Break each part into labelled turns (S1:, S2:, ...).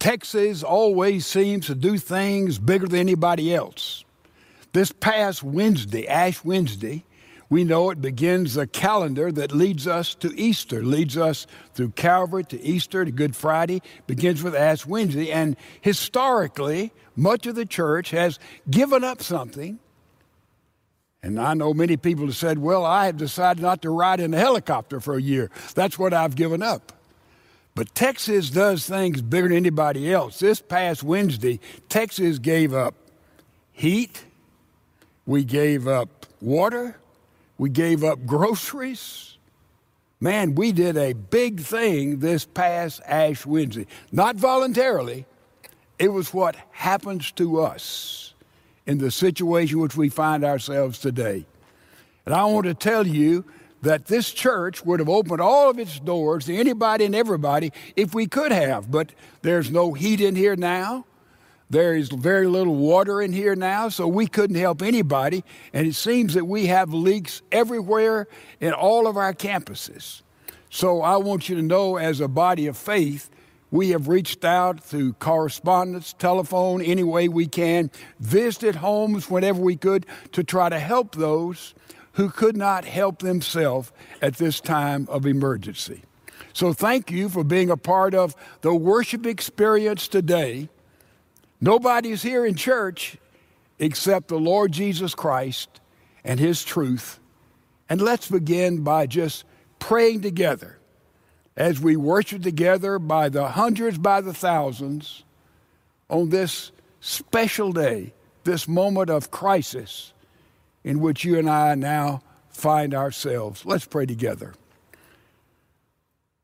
S1: Texas always seems to do things bigger than anybody else. This past Wednesday, Ash Wednesday, we know it begins a calendar that leads us to Easter, leads us through Calvary to Easter to Good Friday, begins with Ash Wednesday. And historically, much of the church has given up something. And I know many people have said, Well, I have decided not to ride in a helicopter for a year. That's what I've given up. But Texas does things bigger than anybody else. This past Wednesday, Texas gave up heat, we gave up water, we gave up groceries. Man, we did a big thing this past Ash Wednesday. Not voluntarily, it was what happens to us in the situation which we find ourselves today. And I want to tell you that this church would have opened all of its doors to anybody and everybody if we could have, but there's no heat in here now. There is very little water in here now, so we couldn't help anybody. And it seems that we have leaks everywhere in all of our campuses. So I want you to know, as a body of faith, we have reached out through correspondence, telephone, any way we can, visited homes whenever we could to try to help those who could not help themselves at this time of emergency. So thank you for being a part of the worship experience today. Nobody's here in church except the Lord Jesus Christ and His truth. And let's begin by just praying together as we worship together by the hundreds, by the thousands on this special day, this moment of crisis in which you and I now find ourselves. Let's pray together.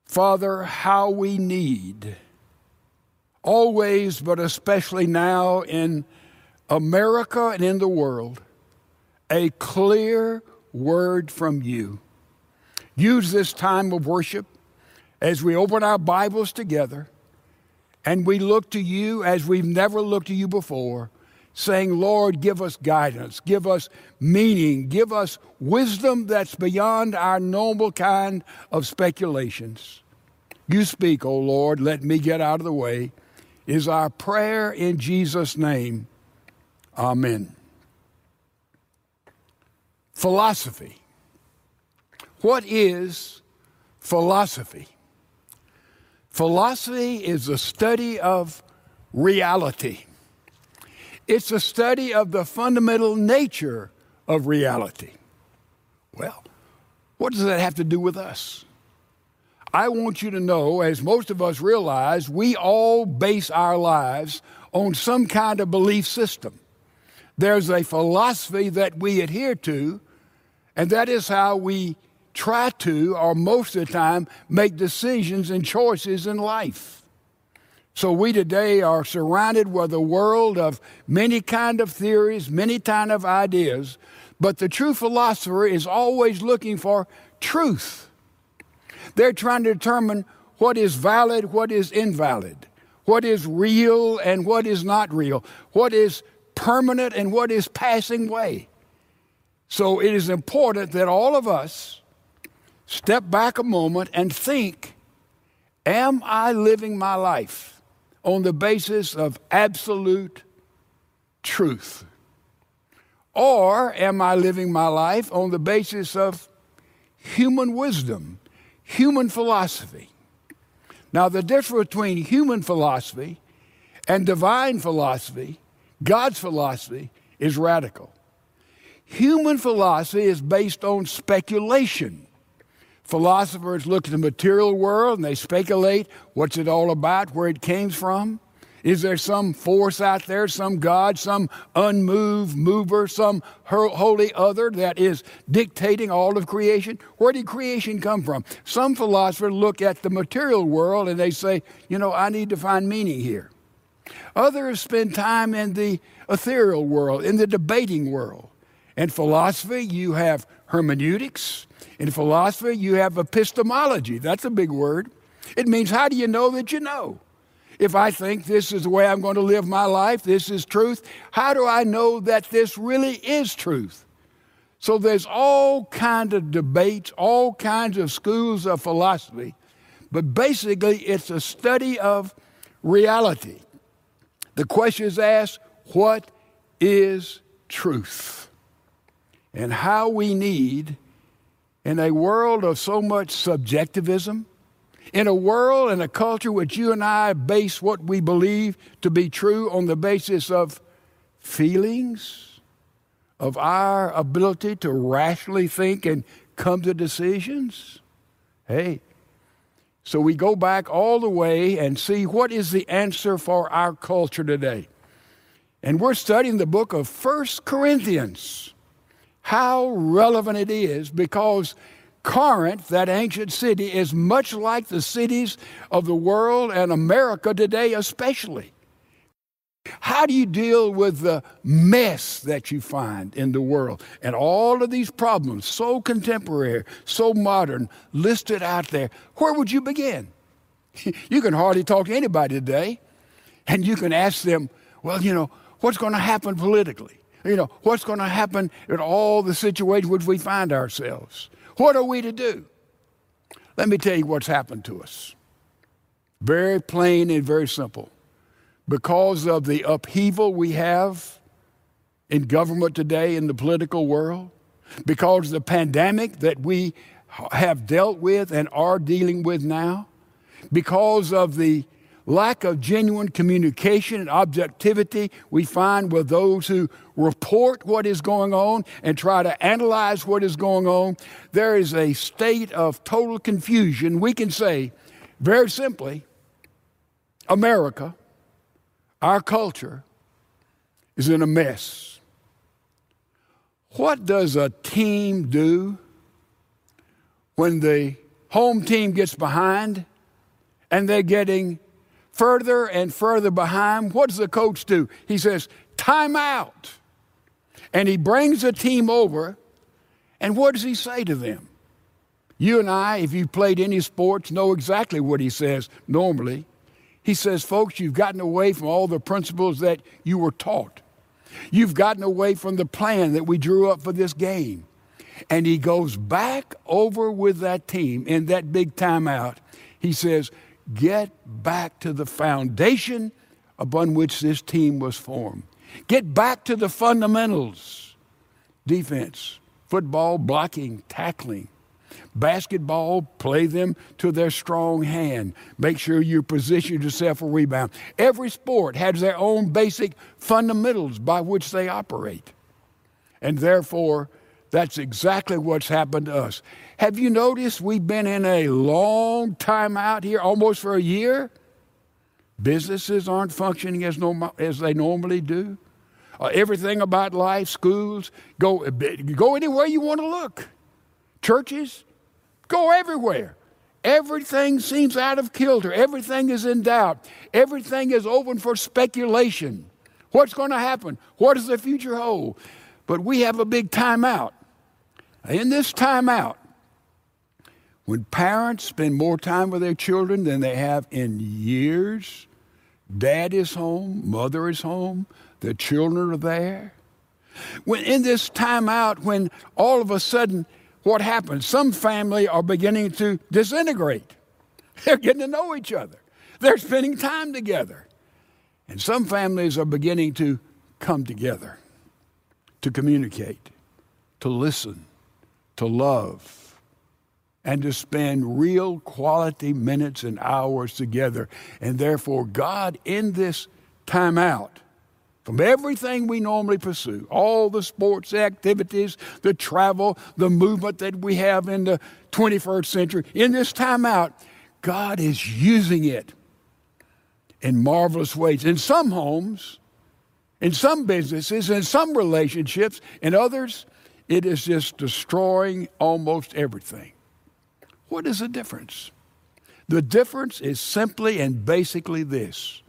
S1: Father, how we need always, but especially now in America and in the world, a clear word from you. Use this time of worship as we open our Bibles together and we look to you as we've never looked to you before, saying, Lord, give us guidance, give us meaning, give us wisdom that's beyond our normal kind of speculations. You speak, O Lord, let me get out of the way is our prayer in Jesus' name. Amen. Philosophy. What is philosophy? Philosophy is the study of reality. It's a study of the fundamental nature of reality. Well, what does that have to do with us? I want you to know, as most of us realize, we all base our lives on some kind of belief system. There's a philosophy that we adhere to, and that is how we try to, or most of the time, make decisions and choices in life. So we today are surrounded with a world of many kind of theories, many kind of ideas, but the true philosopher is always looking for truth. They're trying to determine what is valid, what is invalid, what is real and what is not real, what is permanent and what is passing away. So it is important that all of us step back a moment and think Am I living my life on the basis of absolute truth? Or am I living my life on the basis of human wisdom human philosophy. Now, the difference between human philosophy and divine philosophy, God's philosophy, is radical. Human philosophy is based on speculation. Philosophers look at the material world and they speculate what's it all about, where it came from. Is there some force out there, some God, some unmoved mover, some wholly other that is dictating all of creation? Where did creation come from? Some philosophers look at the material world and they say, you know, I need to find meaning here. Others spend time in the ethereal world, in the debating world. In philosophy, you have hermeneutics. In philosophy, you have epistemology. That's a big word. It means how do you know that you know? If I think this is the way I'm going to live my life, this is truth, how do I know that this really is truth? So there's all kinds of debates, all kinds of schools of philosophy, but basically it's a study of reality. The question is asked what is truth? And how we need, in a world of so much subjectivism, in a world and a culture which you and I base what we believe to be true on the basis of feelings, of our ability to rationally think and come to decisions. Hey, so we go back all the way and see what is the answer for our culture today. And we're studying the book of First Corinthians. How relevant it is because Corinth, that ancient city, is much like the cities of the world and America today, especially. How do you deal with the mess that you find in the world and all of these problems, so contemporary, so modern, listed out there? Where would you begin? You can hardly talk to anybody today, and you can ask them, well, you know, what's going to happen politically? You know, what's going to happen in all the situations which we find ourselves? What are we to do? Let me tell you what's happened to us. Very plain and very simple because of the upheaval we have in government today, in the political world, because of the pandemic that we have dealt with and are dealing with now, because of the lack of genuine communication and objectivity we find with those who report what is going on and try to analyze what is going on, there is a state of total confusion. We can say, very simply, America our culture is in a mess. What does a team do when the home team gets behind and they're getting further and further behind? What does the coach do? He says, time out. And he brings the team over, and what does he say to them? You and I, if you've played any sports, know exactly what he says normally. He says, folks, you've gotten away from all the principles that you were taught. You've gotten away from the plan that we drew up for this game. And he goes back over with that team in that big timeout. He says, Get back to the foundation upon which this team was formed. Get back to the fundamentals defense, football, blocking, tackling, Basketball, play them to their strong hand. Make sure you position yourself for rebound. Every sport has their own basic fundamentals by which they operate. And therefore, that's exactly what's happened to us. Have you noticed we've been in a long time out here, almost for a year? Businesses aren't functioning as, normal, as they normally do. Uh, everything about life, schools, go, go anywhere you want to look. Churches, Go everywhere. Everything seems out of kilter. Everything is in doubt. Everything is open for speculation. What's going to happen? What does the future hold? But we have a big timeout. In this time out, when parents spend more time with their children than they have in years, dad is home, mother is home, the children are there. When in this time out, when all of a sudden what happens? Some family are beginning to disintegrate. They're getting to know each other. They're spending time together. And some families are beginning to come together to communicate, to listen, to love, and to spend real quality minutes and hours together. And therefore, God, in this time out, from everything we normally pursue, all the sports activities, the travel, the movement that we have in the 21st century, in this time out, God is using it in marvelous ways. In some homes, in some businesses, in some relationships, in others, it is just destroying almost everything. What is the difference? The difference is simply and basically this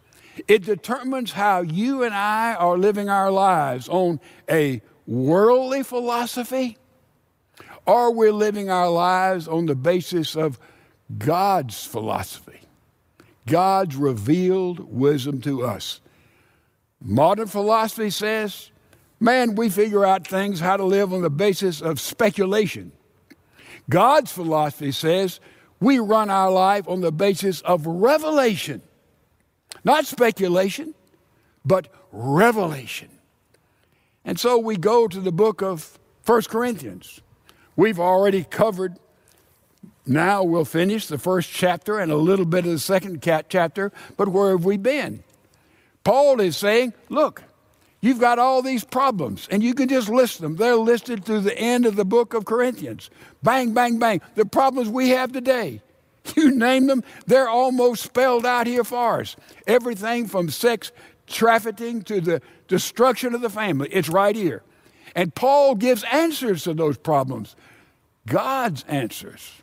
S1: it determines how you and I are living our lives on a worldly philosophy or we're living our lives on the basis of God's philosophy, God's revealed wisdom to us. Modern philosophy says, man, we figure out things how to live on the basis of speculation. God's philosophy says, we run our life on the basis of revelation. Not speculation, but revelation. And so we go to the book of 1 Corinthians. We've already covered, now we'll finish the first chapter and a little bit of the second chapter, but where have we been? Paul is saying, look, you've got all these problems, and you can just list them. They're listed through the end of the book of Corinthians. Bang, bang, bang. The problems we have today. You name them, they're almost spelled out here for us. Everything from sex trafficking to the destruction of the family. It's right here. And Paul gives answers to those problems. God's answers.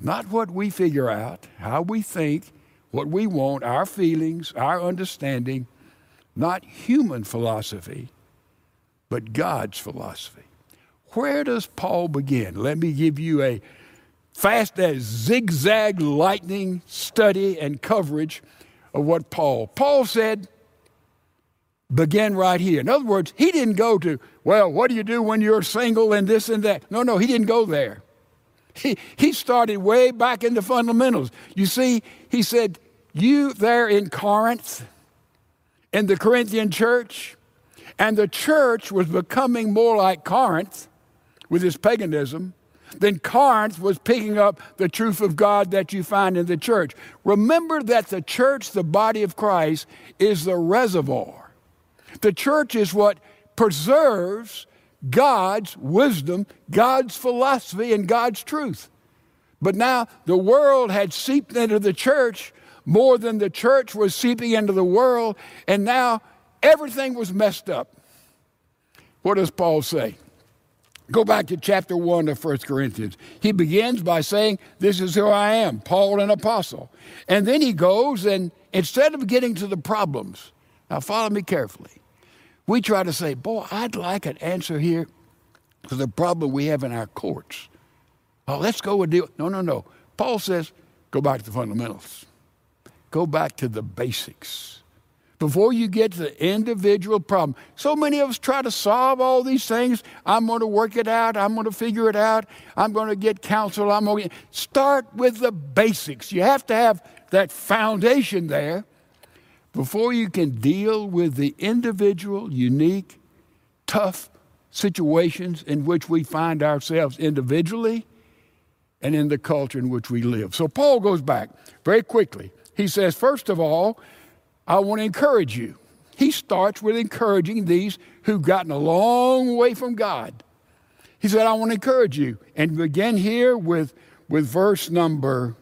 S1: Not what we figure out, how we think, what we want, our feelings, our understanding. Not human philosophy, but God's philosophy. Where does Paul begin? Let me give you a fast as zigzag lightning study and coverage of what Paul. Paul said, begin right here. In other words, he didn't go to, well, what do you do when you're single and this and that? No, no, he didn't go there. He, he started way back in the fundamentals. You see, he said, You there in Corinth, in the Corinthian church, and the church was becoming more like Corinth with its paganism, then Corinth was picking up the truth of God that you find in the church. Remember that the church, the body of Christ, is the reservoir. The church is what preserves God's wisdom, God's philosophy, and God's truth. But now the world had seeped into the church more than the church was seeping into the world, and now everything was messed up. What does Paul say? Go back to chapter 1 of 1 Corinthians. He begins by saying, This is who I am, Paul, an apostle. And then he goes and instead of getting to the problems, now follow me carefully. We try to say, Boy, I'd like an answer here to the problem we have in our courts. Well, let's go and deal. No, no, no. Paul says, Go back to the fundamentals, go back to the basics before you get to the individual problem. So many of us try to solve all these things. I'm going to work it out. I'm going to figure it out. I'm going to get counsel. I'm going to start with the basics. You have to have that foundation there before you can deal with the individual, unique, tough situations in which we find ourselves individually and in the culture in which we live. So Paul goes back very quickly. He says, first of all, I want to encourage you. He starts with encouraging these who've gotten a long way from God. He said, I want to encourage you. And begin here with, with verse number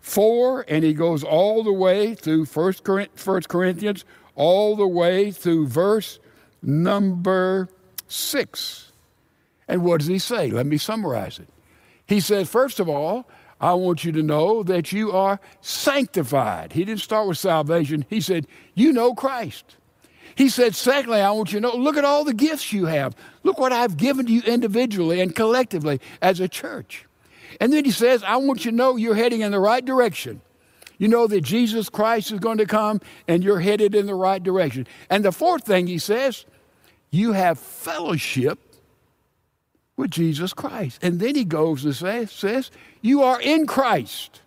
S1: four, and he goes all the way through First Corinthians, all the way through verse number six. And what does he say? Let me summarize it. He says, first of all, I want you to know that you are sanctified. He didn't start with salvation, he said, You know Christ. He said, Secondly, I want you to know, look at all the gifts you have. Look what I've given to you individually and collectively as a church. And then he says, I want you to know you're heading in the right direction. You know that Jesus Christ is going to come and you're headed in the right direction. And the fourth thing he says, you have fellowship with Jesus Christ. And then he goes and says, says, You are in Christ.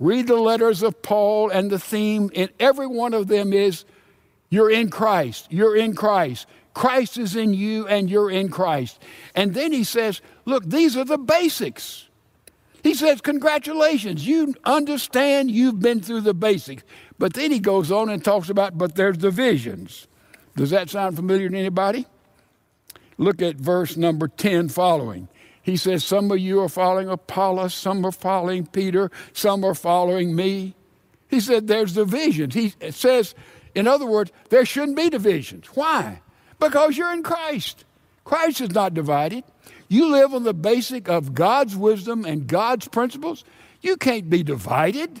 S1: Read the letters of Paul, and the theme in every one of them is You're in Christ. You're in Christ. Christ is in you, and you're in Christ. And then he says, Look, these are the basics. He says, Congratulations, you understand you've been through the basics. But then he goes on and talks about, But there's divisions. Does that sound familiar to anybody? Look at verse number 10 following. He says, Some of you are following Apollos, some are following Peter, some are following me. He said, There's divisions. He says, in other words, there shouldn't be divisions. Why? Because you're in Christ. Christ is not divided. You live on the basic of God's wisdom and God's principles. You can't be divided.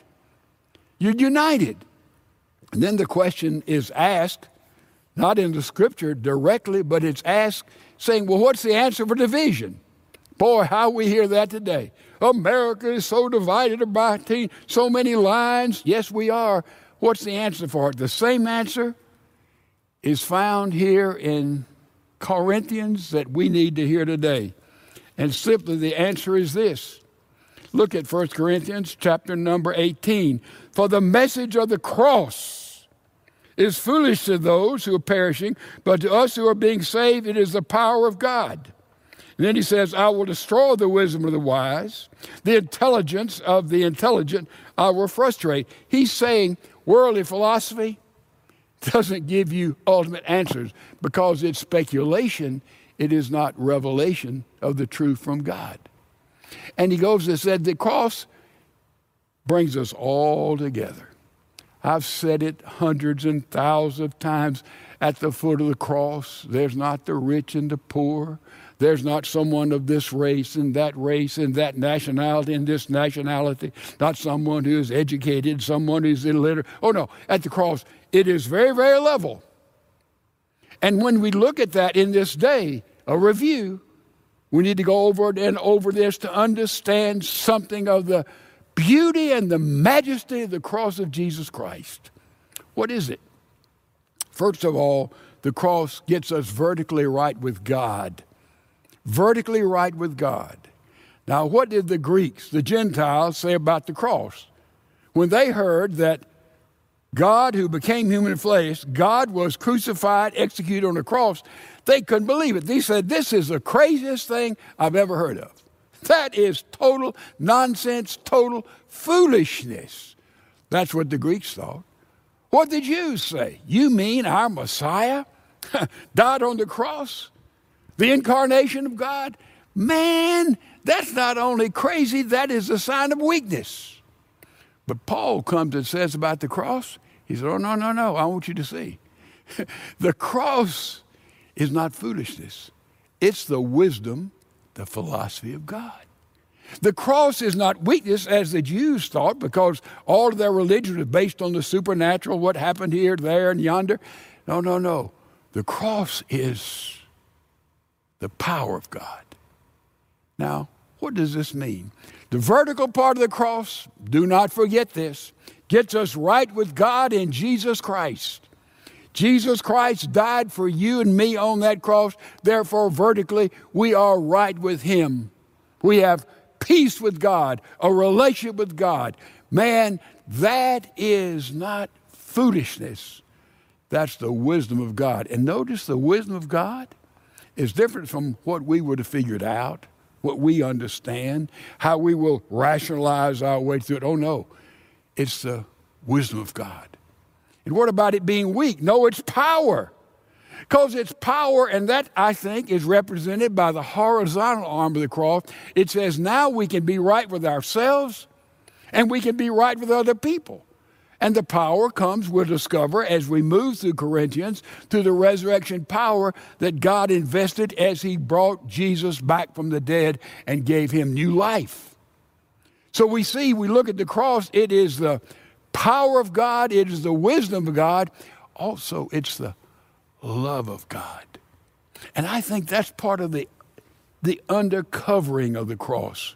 S1: You're united. And then the question is asked, not in the scripture directly, but it's asked saying, Well, what's the answer for division? Boy, how we hear that today. America is so divided about so many lines. Yes, we are. What's the answer for it? The same answer is found here in Corinthians that we need to hear today. And simply the answer is this. Look at 1 Corinthians chapter number 18. For the message of the cross is foolish to those who are perishing, but to us who are being saved, it is the power of God. And then he says, I will destroy the wisdom of the wise, the intelligence of the intelligent I will frustrate. He's saying worldly philosophy doesn't give you ultimate answers because it's speculation, it is not revelation of the truth from God. And he goes and said, The cross brings us all together. I've said it hundreds and thousands of times at the foot of the cross. There's not the rich and the poor. There's not someone of this race and that race and that nationality and this nationality. Not someone who is educated, someone who's illiterate. Oh no, at the cross, it is very, very level. And when we look at that in this day, a review, we need to go over and over this to understand something of the beauty and the majesty of the cross of Jesus Christ. What is it? First of all, the cross gets us vertically right with God. Vertically right with God. Now, what did the Greeks, the Gentiles, say about the cross? When they heard that God, who became human flesh, God was crucified, executed on a cross, they couldn't believe it. They said, This is the craziest thing I've ever heard of. That is total nonsense, total foolishness. That's what the Greeks thought. What the Jews say? You mean our Messiah died on the cross? The incarnation of God? Man, that's not only crazy, that is a sign of weakness. But Paul comes and says about the cross, he said, Oh, no, no, no, I want you to see. the cross is not foolishness, it's the wisdom the philosophy of God. The cross is not weakness as the Jews thought because all of their religion is based on the supernatural, what happened here, there, and yonder. No, no, no. The cross is the power of God. Now, what does this mean? The vertical part of the cross, do not forget this, gets us right with God in Jesus Christ. Jesus Christ died for you and me on that cross. Therefore, vertically, we are right with Him. We have peace with God, a relationship with God. Man, that is not foolishness. That's the wisdom of God. And notice the wisdom of God is different from what we would have figured out, what we understand, how we will rationalize our way through it. Oh, no. It's the wisdom of God. And what about it being weak? No, it's power. Because it's power, and that I think is represented by the horizontal arm of the cross. It says now we can be right with ourselves and we can be right with other people. And the power comes, we'll discover as we move through Corinthians, through the resurrection power that God invested as He brought Jesus back from the dead and gave Him new life. So we see, we look at the cross, it is the power of God, it is the wisdom of God. Also, it's the love of God. And I think that's part of the, the undercovering of the cross.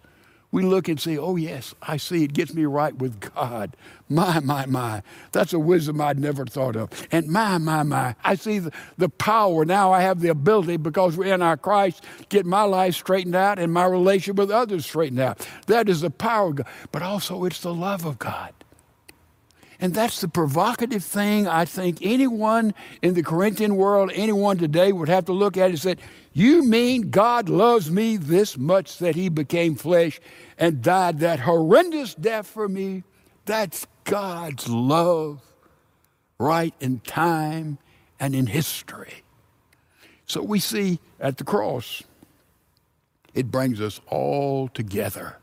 S1: We look and say, oh, yes, I see it gets me right with God. My, my, my. That's a wisdom I'd never thought of. And my, my, my. I see the, the power. Now I have the ability because we're in our Christ, get my life straightened out and my relationship with others straightened out. That is the power of God. But also, it's the love of God. And that's the provocative thing I think anyone in the Corinthian world, anyone today would have to look at and say, You mean God loves me this much that he became flesh and died that horrendous death for me? That's God's love, right in time and in history. So we see at the cross, it brings us all together,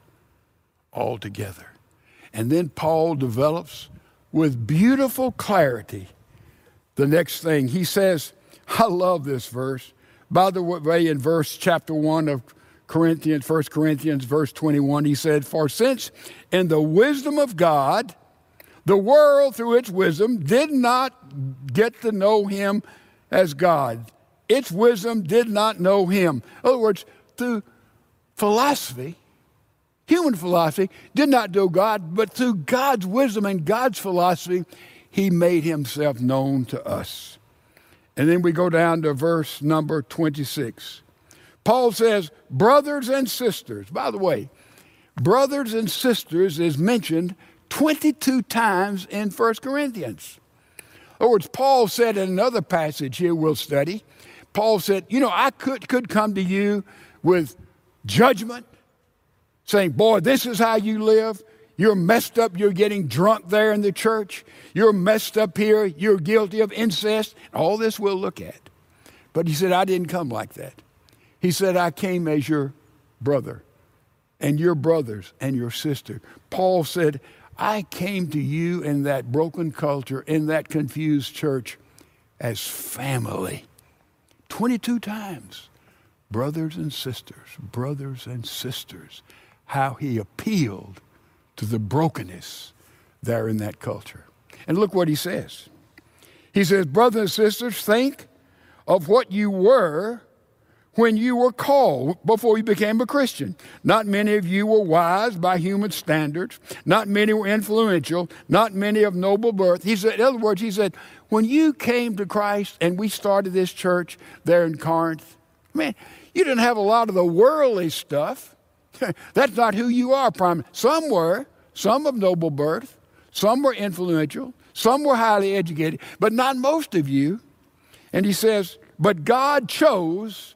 S1: all together. And then Paul develops with beautiful clarity the next thing. He says, I love this verse. By the way, in verse chapter 1 of Corinthians, 1 Corinthians, verse 21, he said, For since in the wisdom of God, the world through its wisdom did not get to know him as God. Its wisdom did not know him. In other words, through philosophy, human philosophy did not know God, but through God's wisdom and God's philosophy, he made himself known to us. And then we go down to verse number 26. Paul says, Brothers and sisters, by the way, brothers and sisters is mentioned 22 times in 1 Corinthians. In other words, Paul said in another passage here we'll study, Paul said, You know, I could, could come to you with judgment, saying, Boy, this is how you live. You're messed up. You're getting drunk there in the church. You're messed up here. You're guilty of incest. All this we'll look at. But he said, I didn't come like that. He said, I came as your brother and your brothers and your sister. Paul said, I came to you in that broken culture, in that confused church, as family. 22 times. Brothers and sisters, brothers and sisters. How he appealed to the brokenness there in that culture. And look what he says. He says, Brothers and sisters, think of what you were when you were called before you became a Christian. Not many of you were wise by human standards. Not many were influential. Not many of noble birth. He said, in other words, he said, when you came to Christ and we started this church there in Corinth, man, you didn't have a lot of the worldly stuff. That's not who you are, prime. Some were, some of noble birth, some were influential, some were highly educated, but not most of you. And he says, but God chose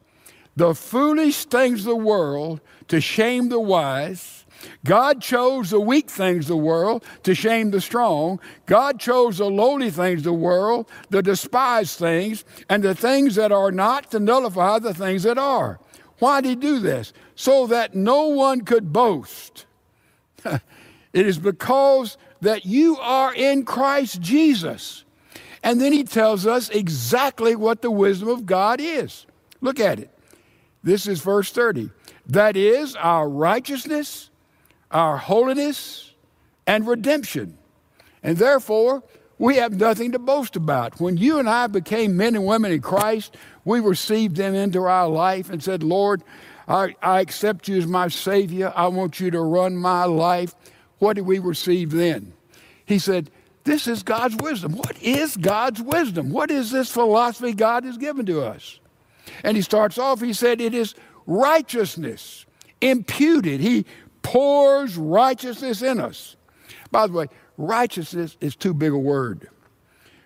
S1: the foolish things of the world to shame the wise. God chose the weak things of the world to shame the strong. God chose the lowly things of the world, the despised things, and the things that are not to nullify the things that are. Why did he do this? So that no one could boast. it is because that you are in Christ Jesus. And then he tells us exactly what the wisdom of God is. Look at it. This is verse 30. That is our righteousness, our holiness, and redemption. And therefore, we have nothing to boast about. When you and I became men and women in Christ, we received them into our life and said, Lord, I, I accept you as my Savior. I want you to run my life. What did we receive then? He said, This is God's wisdom. What is God's wisdom? What is this philosophy God has given to us? And he starts off, he said, it is righteousness imputed. He pours righteousness in us. By the way, righteousness is too big a word.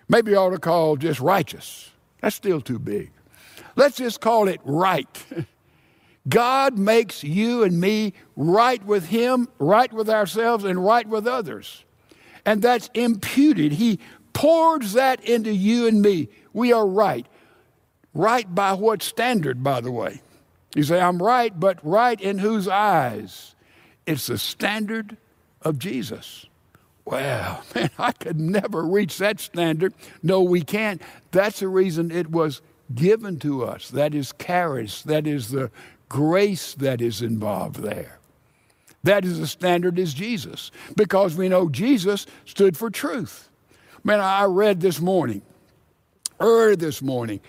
S1: Maybe you ought to call just righteous. That's still too big. Let's just call it right. God makes you and me right with Him, right with ourselves, and right with others. And that's imputed. He pours that into you and me. We are right. Right by what standard, by the way? You say, I'm right, but right in whose eyes? It's the standard of Jesus. Well, man, I could never reach that standard. No, we can't. That's the reason it was given to us. That is charis, that is the grace that is involved there. That is the standard is Jesus, because we know Jesus stood for truth. Man, I read this morning, early this morning,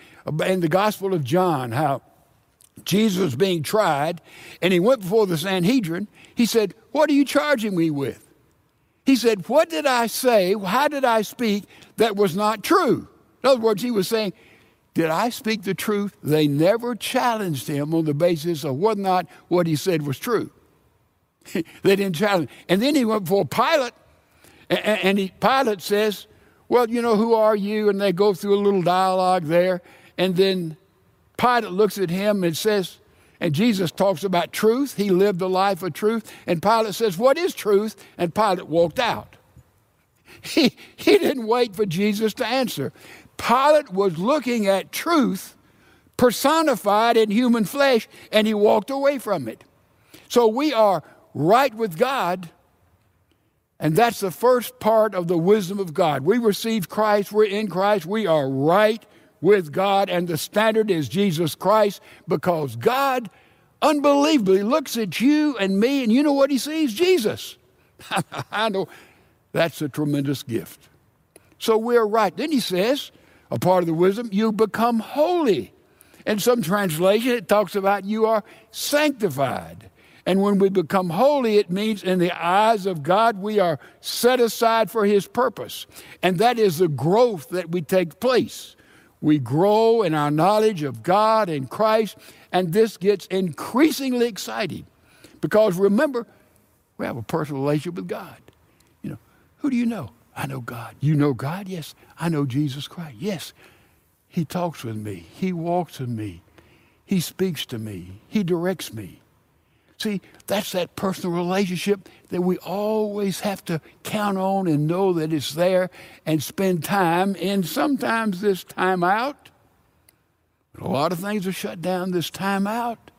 S1: in the Gospel of John how Jesus was being tried and he went before the Sanhedrin. He said, What are you charging me with? He said, What did I say? How did I speak that was not true? In other words, he was saying, Did I speak the truth? They never challenged him on the basis of whether or not what he said was true. they didn't challenge. And then he went before Pilate, and, and he, Pilate says, Well, you know, who are you? And they go through a little dialogue there. And then Pilate looks at him and says, and Jesus talks about truth. He lived the life of truth. And Pilate says, What is truth? And Pilate walked out. He, he didn't wait for Jesus to answer. Pilate was looking at truth personified in human flesh, and he walked away from it. So we are right with God, and that's the first part of the wisdom of God. We receive Christ, we're in Christ, we are right with God, and the standard is Jesus Christ because God unbelievably looks at you and me, and you know what he sees? Jesus. I know that's a tremendous gift. So we're right. Then he says, a part of the wisdom, you become holy. In some translation, it talks about you are sanctified. And when we become holy, it means in the eyes of God, we are set aside for His purpose. And that is the growth that we take place we grow in our knowledge of God and Christ, and this gets increasingly exciting because remember, we have a personal relationship with God. You know, who do you know? I know God. You know God? Yes. I know Jesus Christ. Yes. He talks with me. He walks with me. He speaks to me. He directs me. See, that's that personal relationship that we always have to count on and know that it's there and spend time. And sometimes this time out, a lot of things are shut down this time out.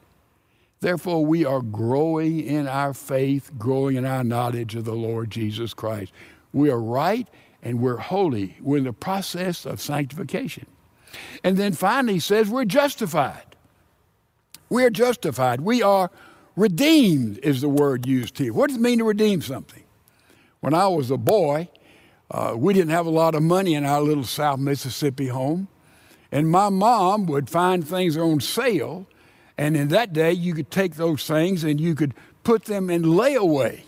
S1: Therefore, we are growing in our faith, growing in our knowledge of the Lord Jesus Christ. We are right and we're holy. We're in the process of sanctification. And then finally, he says we're justified. We are justified. We are redeemed, is the word used here. What does it mean to redeem something? When I was a boy, uh, we didn't have a lot of money in our little South Mississippi home. And my mom would find things on sale. And in that day, you could take those things and you could put them in layaway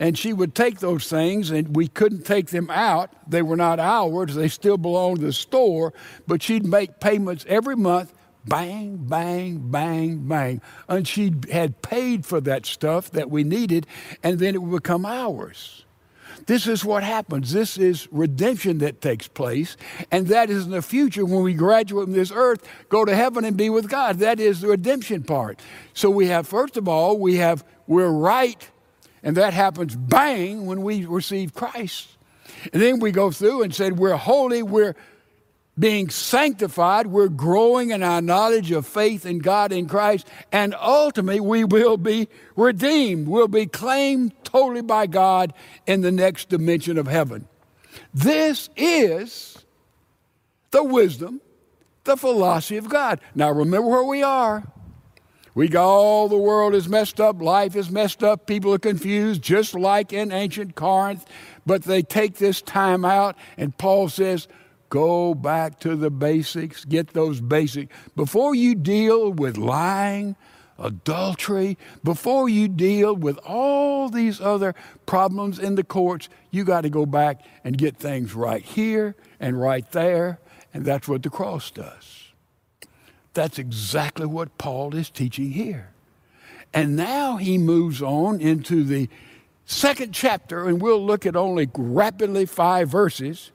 S1: and she would take those things and we couldn't take them out. They were not ours. They still belonged to the store. But she'd make payments every month bang bang bang bang. And she had paid for that stuff that we needed and then it would become ours. This is what happens. This is redemption that takes place and that is in the future when we graduate from this earth go to heaven and be with god. That is the redemption part. So we have first of all we have we're right and that happens bang when we receive Christ. And then we go through and said, We're holy, we're being sanctified, we're growing in our knowledge of faith in God in Christ, and ultimately we will be redeemed. We'll be claimed totally by God in the next dimension of heaven. This is the wisdom, the philosophy of God. Now remember where we are. We got all the world is messed up, life is messed up, people are confused, just like in ancient Corinth. But they take this time out, and Paul says, go back to the basics, get those basics. Before you deal with lying, adultery, before you deal with all these other problems in the courts, you got to go back and get things right here and right there. And that's what the cross does. That's exactly what Paul is teaching here. And now he moves on into the second chapter, and we'll look at only rapidly five verses.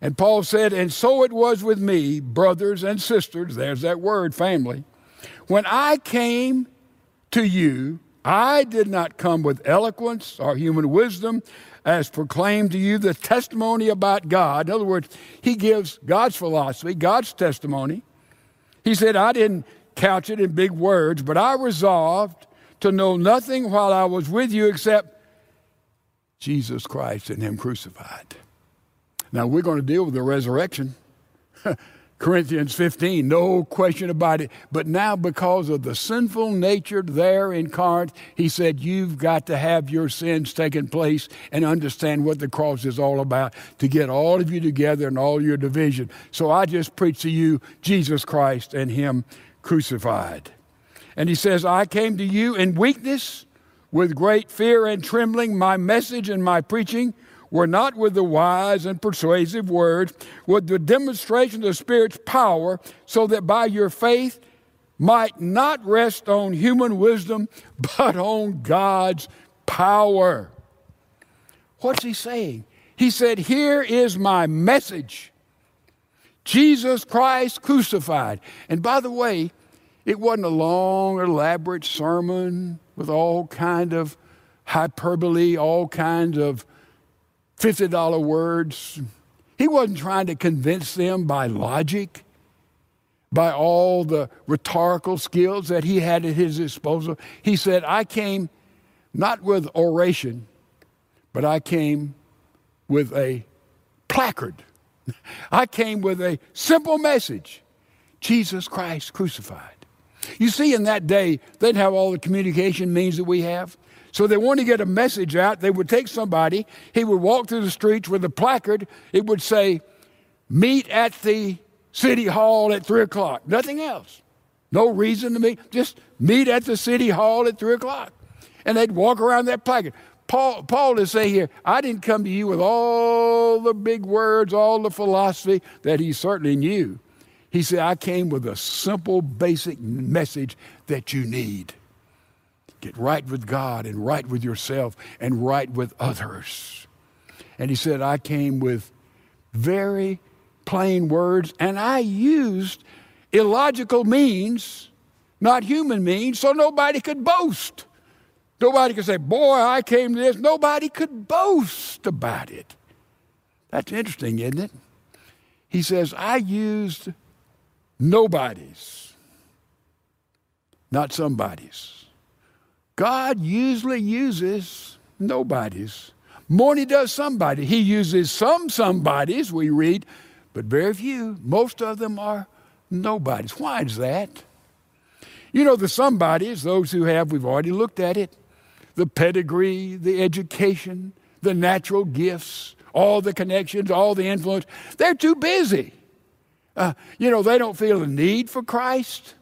S1: And Paul said, And so it was with me, brothers and sisters, there's that word, family. When I came to you, I did not come with eloquence or human wisdom as proclaimed to you the testimony about God. In other words, he gives God's philosophy, God's testimony. He said, I didn't couch it in big words, but I resolved to know nothing while I was with you except Jesus Christ and Him crucified. Now we're going to deal with the resurrection. Corinthians 15, no question about it. But now, because of the sinful nature there in Corinth, he said, You've got to have your sins taken place and understand what the cross is all about to get all of you together and all your division. So I just preach to you Jesus Christ and Him crucified. And he says, I came to you in weakness, with great fear and trembling. My message and my preaching were not with the wise and persuasive words, with the demonstration of the Spirit's power, so that by your faith might not rest on human wisdom, but on God's power. What's he saying? He said, Here is my message Jesus Christ crucified. And by the way, it wasn't a long, elaborate sermon with all kind of hyperbole, all kinds of $50 words. He wasn't trying to convince them by logic, by all the rhetorical skills that he had at his disposal. He said, I came not with oration, but I came with a placard. I came with a simple message Jesus Christ crucified. You see, in that day, they didn't have all the communication means that we have. So they wanted to get a message out. They would take somebody, he would walk through the streets with a placard. It would say, Meet at the city hall at three o'clock. Nothing else. No reason to meet. Just meet at the city hall at three o'clock. And they'd walk around that placard. Paul, Paul is saying here, I didn't come to you with all the big words, all the philosophy that he certainly knew. He said, I came with a simple, basic message that you need. Get right with God and right with yourself and right with others. And he said, I came with very plain words, and I used illogical means, not human means, so nobody could boast. Nobody could say, Boy, I came to this. Nobody could boast about it. That's interesting, isn't it? He says, I used nobodies, not somebodies. God usually uses nobodies. More than he does somebody. He uses some somebodies, we read, but very few. Most of them are nobodies. Why is that? You know, the somebodies, those who have, we've already looked at it, the pedigree, the education, the natural gifts, all the connections, all the influence, they're too busy. Uh, you know, they don't feel a need for Christ.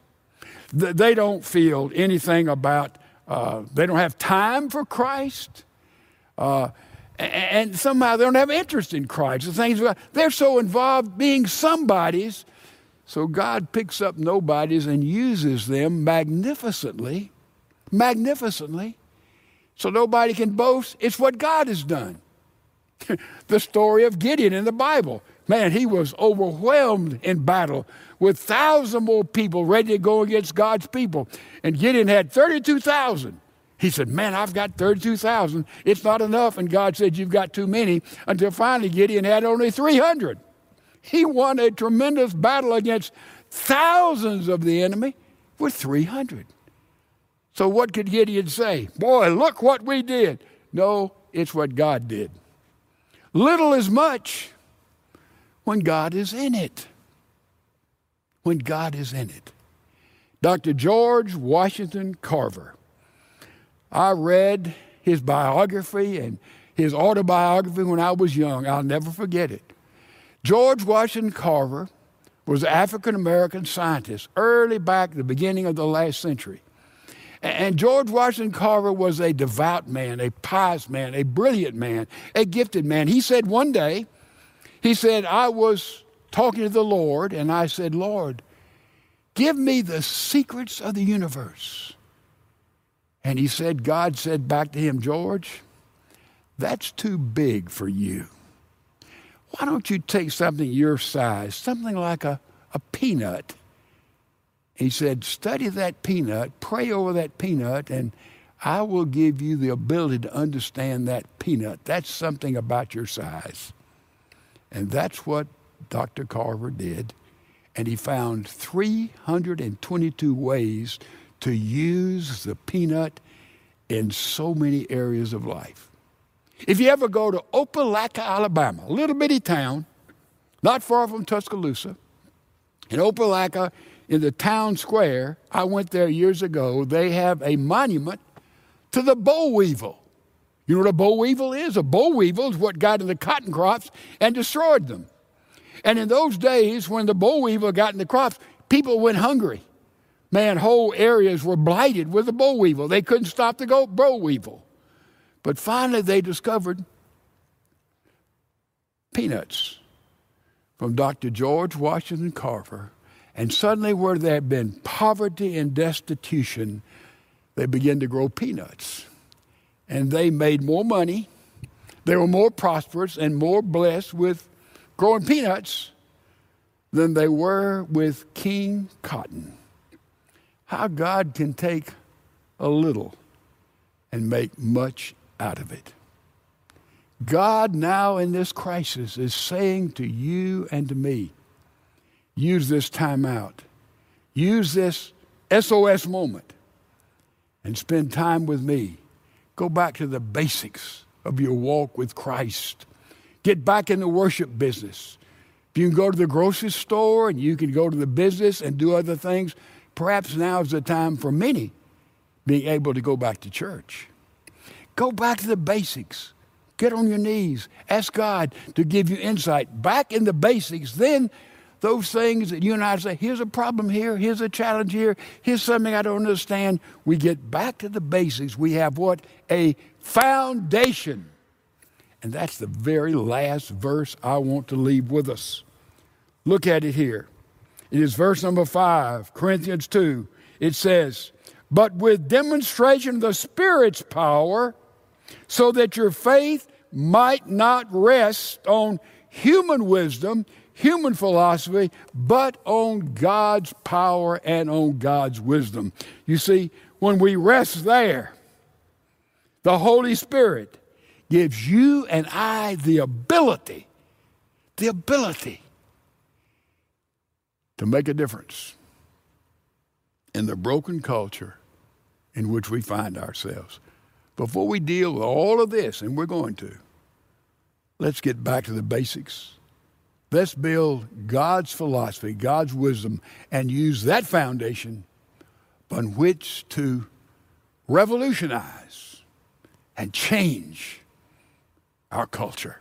S1: They don't feel anything about, uh, they don't have time for Christ. Uh, and somehow they don't have interest in Christ. The things they're so involved being somebody's. So God picks up nobodies and uses them magnificently, magnificently, so nobody can boast. It's what God has done. the story of Gideon in the Bible. Man, he was overwhelmed in battle with thousands more people ready to go against God's people. And Gideon had 32,000. He said, Man, I've got 32,000. It's not enough. And God said, You've got too many. Until finally, Gideon had only 300. He won a tremendous battle against thousands of the enemy with 300. So, what could Gideon say? Boy, look what we did. No, it's what God did. Little is much when God is in it. When God is in it. Dr. George Washington Carver I read his biography and his autobiography when I was young. I'll never forget it. George Washington Carver was an African American scientist early back the beginning of the last century. And George Washington Carver was a devout man, a pious man, a brilliant man, a gifted man. He said one day, he said, I was talking to the Lord, and I said, Lord, give me the secrets of the universe. And he said, God said back to him, George, that's too big for you. Why don't you take something your size, something like a, a peanut? He said, study that peanut, pray over that peanut, and I will give you the ability to understand that peanut. That's something about your size. And that's what Dr. Carver did. And he found 322 ways to use the peanut in so many areas of life. If you ever go to Opelika, Alabama, a little bitty town, not far from Tuscaloosa, in Opelika, in the town square, I went there years ago, they have a monument to the boll weevil. You know what a boll weevil is? A boll weevil is what got in the cotton crops and destroyed them. And in those days, when the boll weevil got in the crops, people went hungry. Man, whole areas were blighted with the boll weevil. They couldn't stop the boll weevil. But finally, they discovered peanuts from Dr. George Washington Carver. And suddenly, where there had been poverty and destitution, they began to grow peanuts. And they made more money, they were more prosperous and more blessed with growing peanuts than they were with King Cotton how God can take a little and make much out of it. God now in this crisis is saying to you and to me, use this time out. Use this SOS moment and spend time with me. Go back to the basics of your walk with Christ. Get back in the worship business. If you can go to the grocery store and you can go to the business and do other things, perhaps now is the time for many being able to go back to church. Go back to the basics. Get on your knees. Ask God to give you insight back in the basics. Then, those things that you and I say, here's a problem here, here's a challenge here, here's something I don't understand. We get back to the basics. We have what? A foundation. And that's the very last verse I want to leave with us. Look at it here. It is verse number 5, Corinthians 2. It says, But with demonstration of the Spirit's power, so that your faith might not rest on human wisdom, human philosophy, but on God's power and on God's wisdom. You see, when we rest there, the Holy Spirit gives you and I the ability, the ability to make a difference in the broken culture in which we find ourselves. Before we deal with all of this, and we're going to, let's get back to the basics. Let's build God's philosophy, God's wisdom, and use that foundation on which to revolutionize and change our culture.